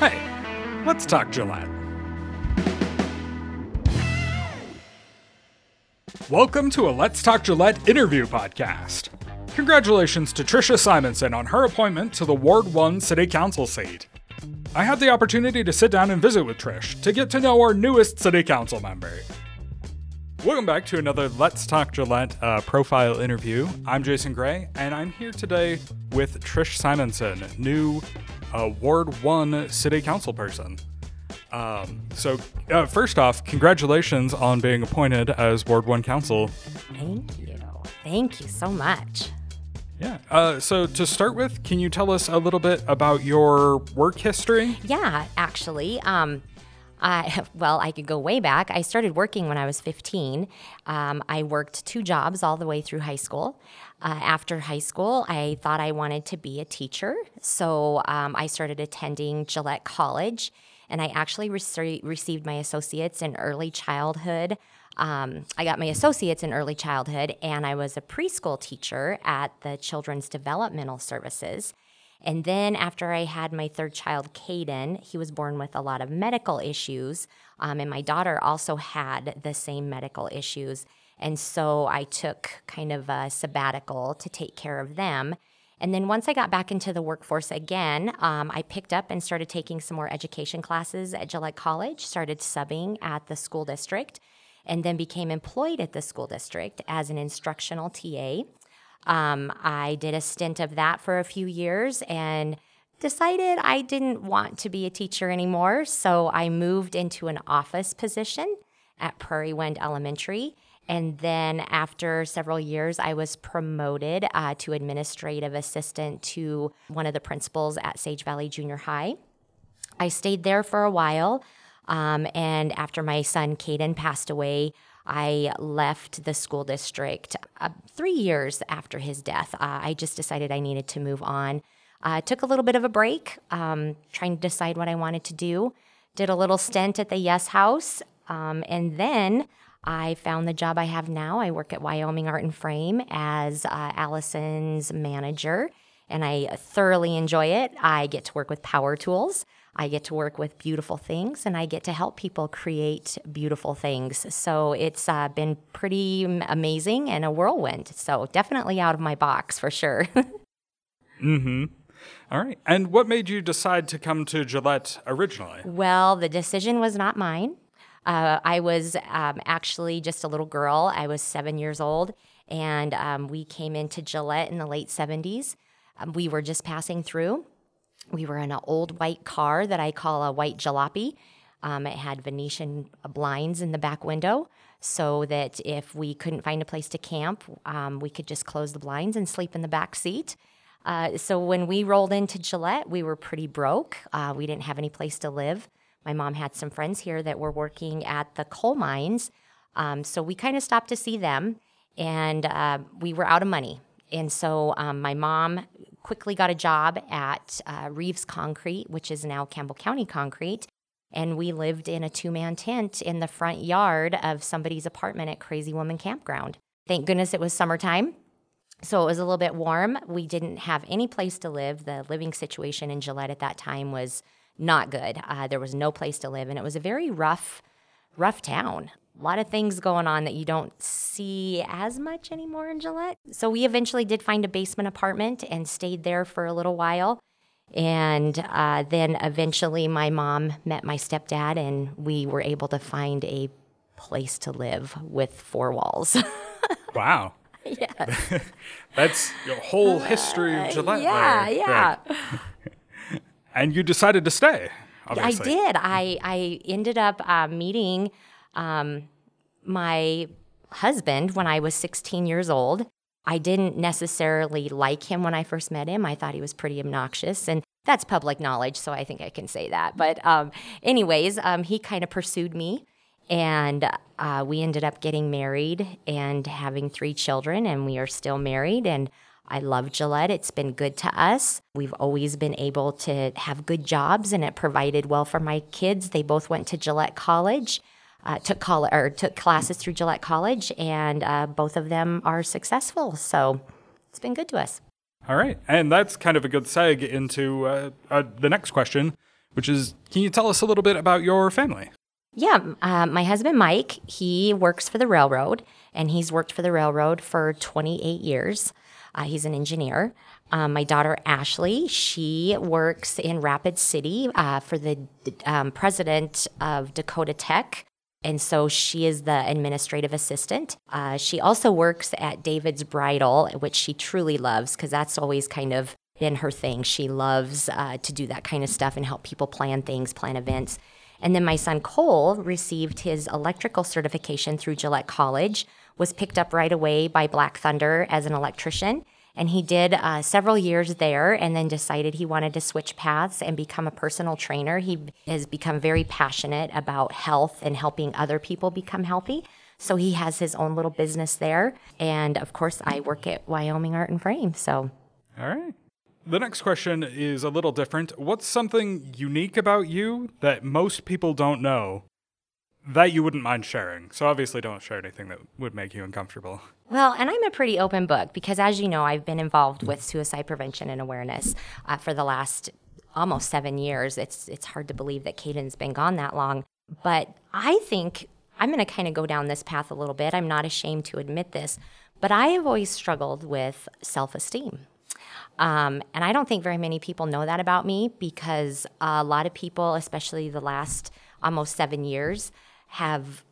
Hey, let's talk Gillette. Welcome to a Let's Talk Gillette interview podcast. Congratulations to Tricia Simonson on her appointment to the Ward 1 City Council seat. I had the opportunity to sit down and visit with Trish to get to know our newest City Council member. Welcome back to another Let's Talk Gillette uh, profile interview. I'm Jason Gray, and I'm here today with Trish Simonson, new uh, Ward 1 City Council person. Um, so, uh, first off, congratulations on being appointed as Ward 1 Council. Thank you. Thank you so much. Yeah. Uh, so, to start with, can you tell us a little bit about your work history? Yeah, actually. Um, I, well, I could go way back. I started working when I was 15. Um, I worked two jobs all the way through high school. Uh, after high school, I thought I wanted to be a teacher. So um, I started attending Gillette College, and I actually rece- received my associates in early childhood. Um, I got my associates in early childhood, and I was a preschool teacher at the Children's Developmental Services. And then after I had my third child, Caden, he was born with a lot of medical issues. Um, and my daughter also had the same medical issues. And so I took kind of a sabbatical to take care of them. And then once I got back into the workforce again, um, I picked up and started taking some more education classes at Gillette College, started subbing at the school district, and then became employed at the school district as an instructional TA. Um, I did a stint of that for a few years and decided I didn't want to be a teacher anymore. So I moved into an office position at Prairie Wind Elementary. And then after several years, I was promoted uh, to administrative assistant to one of the principals at Sage Valley Junior High. I stayed there for a while. Um, and after my son Caden passed away, I left the school district uh, three years after his death. Uh, I just decided I needed to move on. I uh, took a little bit of a break, um, trying to decide what I wanted to do. Did a little stint at the Yes House, um, and then I found the job I have now. I work at Wyoming Art and Frame as uh, Allison's manager, and I thoroughly enjoy it. I get to work with power tools. I get to work with beautiful things and I get to help people create beautiful things. So it's uh, been pretty amazing and a whirlwind. So definitely out of my box for sure. mm hmm. All right. And what made you decide to come to Gillette originally? Well, the decision was not mine. Uh, I was um, actually just a little girl. I was seven years old, and um, we came into Gillette in the late 70s. Um, we were just passing through we were in an old white car that I call a white jalopy. Um, it had Venetian blinds in the back window so that if we couldn't find a place to camp, um, we could just close the blinds and sleep in the back seat. Uh, so when we rolled into Gillette, we were pretty broke. Uh, we didn't have any place to live. My mom had some friends here that were working at the coal mines. Um, so we kind of stopped to see them and uh, we were out of money. And so um, my mom quickly got a job at uh, Reeves Concrete, which is now Campbell County Concrete. And we lived in a two man tent in the front yard of somebody's apartment at Crazy Woman Campground. Thank goodness it was summertime. So it was a little bit warm. We didn't have any place to live. The living situation in Gillette at that time was not good. Uh, there was no place to live, and it was a very rough, rough town a lot of things going on that you don't see as much anymore in Gillette. So we eventually did find a basement apartment and stayed there for a little while. And uh, then eventually my mom met my stepdad, and we were able to find a place to live with four walls. wow. Yeah. That's your whole history of Gillette. Yeah, there. yeah. and you decided to stay. Obviously. I did. I, I ended up uh, meeting um, my husband when I was 16 years old. I didn't necessarily like him when I first met him. I thought he was pretty obnoxious, and that's public knowledge, so I think I can say that. But, um, anyways, um, he kind of pursued me, and uh, we ended up getting married and having three children, and we are still married. And I love Gillette. It's been good to us. We've always been able to have good jobs, and it provided well for my kids. They both went to Gillette College uh, took college or took classes through Gillette College, and uh, both of them are successful. So it's been good to us. All right, and that's kind of a good seg into uh, uh the next question, which is can you tell us a little bit about your family? Yeah, uh, my husband Mike, he works for the railroad, and he's worked for the railroad for 28 years. Uh, he's an engineer. Um, my daughter Ashley, she works in Rapid City uh, for the um, president of Dakota Tech. And so she is the administrative assistant. Uh, she also works at David's Bridal, which she truly loves because that's always kind of been her thing. She loves uh, to do that kind of stuff and help people plan things, plan events. And then my son Cole received his electrical certification through Gillette College, was picked up right away by Black Thunder as an electrician. And he did uh, several years there and then decided he wanted to switch paths and become a personal trainer. He has become very passionate about health and helping other people become healthy. So he has his own little business there. And of course, I work at Wyoming Art and Frame. So. All right. The next question is a little different. What's something unique about you that most people don't know that you wouldn't mind sharing? So, obviously, don't share anything that would make you uncomfortable. Well, and I'm a pretty open book because, as you know, I've been involved with suicide prevention and awareness uh, for the last almost seven years. It's, it's hard to believe that Caden's been gone that long. But I think I'm going to kind of go down this path a little bit. I'm not ashamed to admit this, but I have always struggled with self esteem. Um, and I don't think very many people know that about me because a lot of people, especially the last almost seven years, have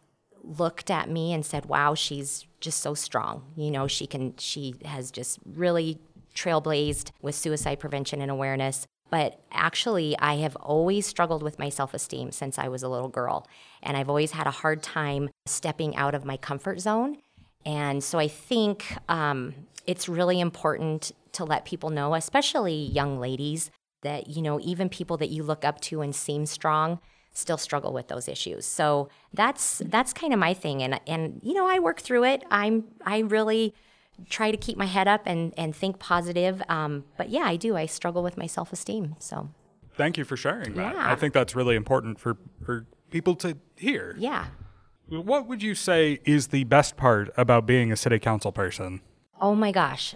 looked at me and said, "Wow, she's just so strong. You know, she can. She has just really trailblazed with suicide prevention and awareness." But actually, I have always struggled with my self esteem since I was a little girl. And I've always had a hard time stepping out of my comfort zone. And so I think um, it's really important to let people know, especially young ladies, that, you know, even people that you look up to and seem strong still struggle with those issues. So that's that's kind of my thing and and you know, I work through it. I'm I really try to keep my head up and and think positive. Um, but yeah, I do. I struggle with my self-esteem. So Thank you for sharing that. Yeah. I think that's really important for for people to hear. yeah. What would you say is the best part about being a city council person? Oh my gosh.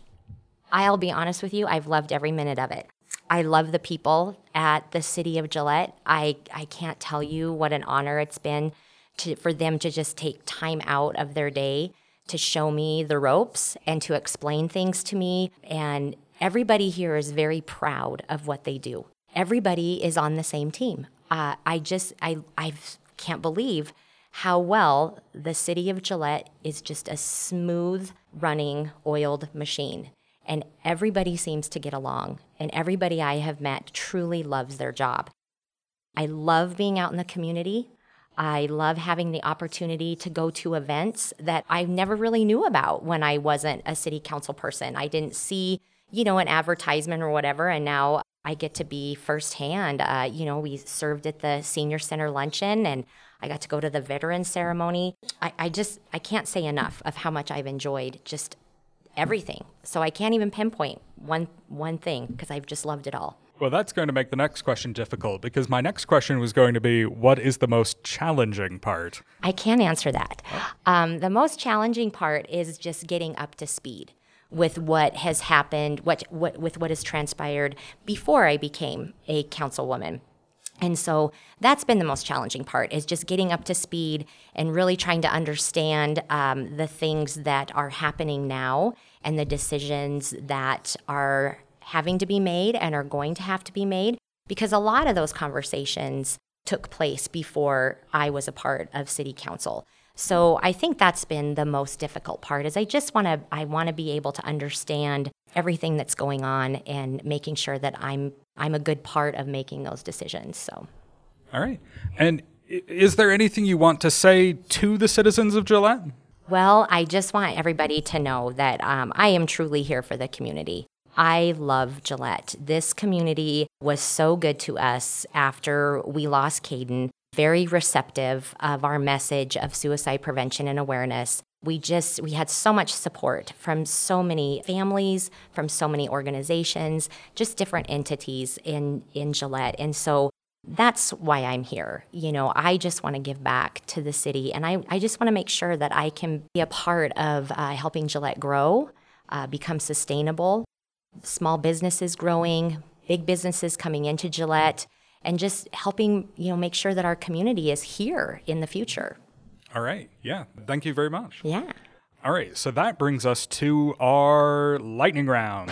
I'll be honest with you, I've loved every minute of it. I love the people at the city of Gillette. I, I can't tell you what an honor it's been to, for them to just take time out of their day to show me the ropes and to explain things to me. And everybody here is very proud of what they do. Everybody is on the same team. Uh, I just, I, I can't believe how well the city of Gillette is just a smooth running oiled machine. And everybody seems to get along, and everybody I have met truly loves their job. I love being out in the community. I love having the opportunity to go to events that I never really knew about when I wasn't a city council person. I didn't see, you know, an advertisement or whatever, and now I get to be firsthand. Uh, you know, we served at the senior center luncheon, and I got to go to the veteran ceremony. I, I just I can't say enough of how much I've enjoyed just everything. So I can't even pinpoint one one thing because I've just loved it all. Well, that's going to make the next question difficult because my next question was going to be what is the most challenging part? I can answer that. Um, the most challenging part is just getting up to speed with what has happened, what, what with what has transpired before I became a councilwoman. And so that's been the most challenging part is just getting up to speed and really trying to understand um, the things that are happening now and the decisions that are having to be made and are going to have to be made because a lot of those conversations took place before I was a part of city council. So I think that's been the most difficult part is I just want to I want to be able to understand everything that's going on and making sure that I'm I'm a good part of making those decisions. So All right. And is there anything you want to say to the citizens of Gillette? Well, I just want everybody to know that um, I am truly here for the community. I love Gillette. This community was so good to us after we lost Caden, very receptive of our message of suicide prevention and awareness. We just we had so much support from so many families, from so many organizations, just different entities in in Gillette. And so that's why I'm here. You know, I just want to give back to the city and I, I just want to make sure that I can be a part of uh, helping Gillette grow, uh, become sustainable, small businesses growing, big businesses coming into Gillette, and just helping, you know, make sure that our community is here in the future. All right. Yeah. Thank you very much. Yeah. All right. So that brings us to our lightning round.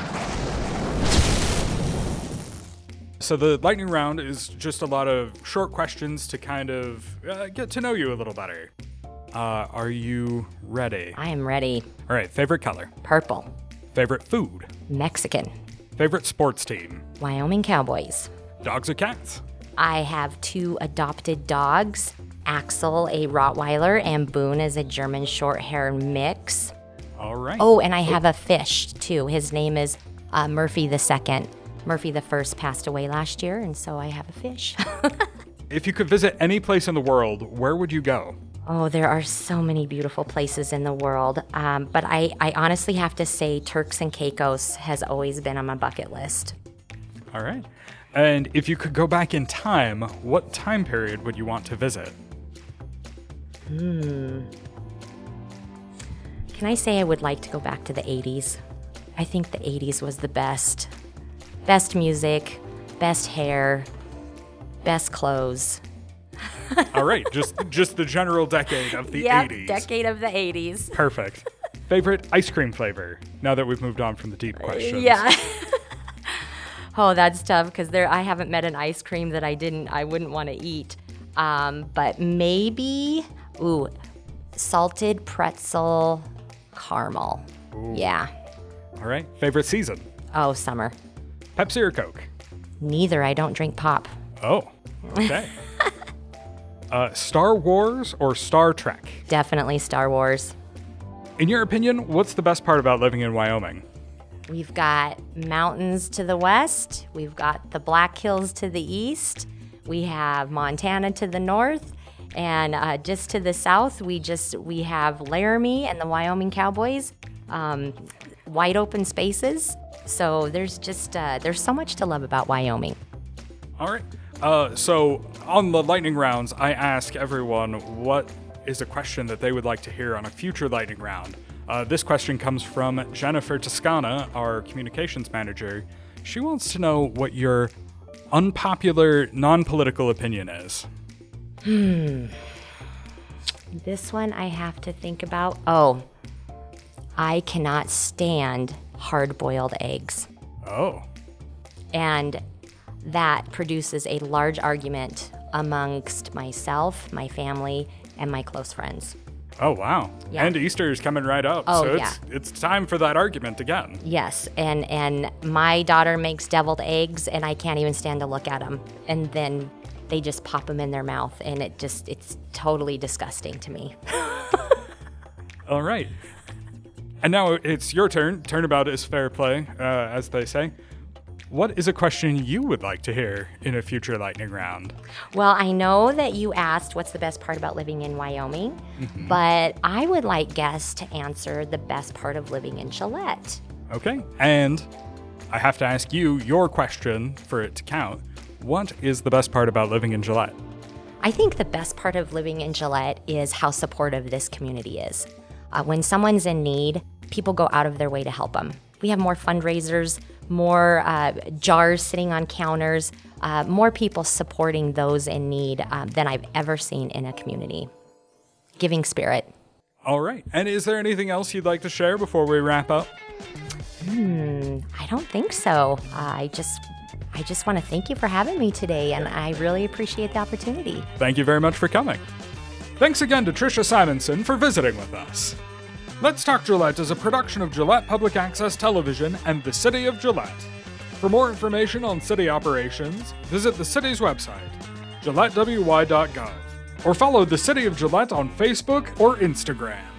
So the lightning round is just a lot of short questions to kind of uh, get to know you a little better. Uh, are you ready? I am ready. All right. Favorite color? Purple. Favorite food? Mexican. Favorite sports team? Wyoming Cowboys. Dogs or cats? I have two adopted dogs Axel, a Rottweiler, and Boone is a German short hair mix. All right. Oh, and I have a fish too. His name is uh, Murphy the Second. Murphy the First passed away last year, and so I have a fish. If you could visit any place in the world, where would you go? Oh, there are so many beautiful places in the world. Um, but I, I honestly have to say, Turks and Caicos has always been on my bucket list. All right. And if you could go back in time, what time period would you want to visit? Hmm. Can I say I would like to go back to the 80s? I think the 80s was the best. Best music, best hair, best clothes. All right, just just the general decade of the Yep, 80s. decade of the 80s. Perfect. Favorite ice cream flavor? Now that we've moved on from the deep questions. Yeah. oh, that's tough because there I haven't met an ice cream that I didn't I wouldn't want to eat. Um, but maybe ooh, salted pretzel caramel. Yeah. All right. Favorite season? Oh, summer. Pepsi or Coke? Neither. I don't drink pop. Oh, okay. uh, Star Wars or Star Trek? Definitely Star Wars. In your opinion, what's the best part about living in Wyoming? We've got mountains to the west. We've got the Black Hills to the east. We have Montana to the north, and uh, just to the south, we just we have Laramie and the Wyoming Cowboys. Um, wide open spaces. So there's just uh, there's so much to love about Wyoming. All right. Uh, so on the lightning rounds, I ask everyone what is a question that they would like to hear on a future lightning round. Uh, this question comes from Jennifer Toscana, our communications manager. She wants to know what your unpopular, non-political opinion is. Hmm. This one I have to think about. Oh, I cannot stand hard boiled eggs. Oh, And that produces a large argument amongst myself, my family, and my close friends. oh wow! Yeah. And Easter is coming right up, Oh, so yeah. it's it's time for that argument again. Yes, and and my daughter makes deviled eggs, and I can't even stand to look at them. And then they just pop them in their mouth, and it just it's totally disgusting to me. All right. And now it's your turn. Turnabout is fair play, uh, as they say. What is a question you would like to hear in a future lightning round? Well, I know that you asked what's the best part about living in Wyoming, but I would like guests to answer the best part of living in Gillette. Okay. And I have to ask you your question for it to count. What is the best part about living in Gillette? I think the best part of living in Gillette is how supportive this community is. Uh, when someone's in need, people go out of their way to help them. We have more fundraisers, more uh, jars sitting on counters, uh, more people supporting those in need uh, than I've ever seen in a community. Giving spirit. All right. And is there anything else you'd like to share before we wrap up? Hmm, I don't think so. I just, I just want to thank you for having me today, and I really appreciate the opportunity. Thank you very much for coming. Thanks again to Tricia Simonson for visiting with us. Let's Talk Gillette is a production of Gillette Public Access Television and the City of Gillette. For more information on city operations, visit the city's website, gillettewy.gov, or follow the City of Gillette on Facebook or Instagram.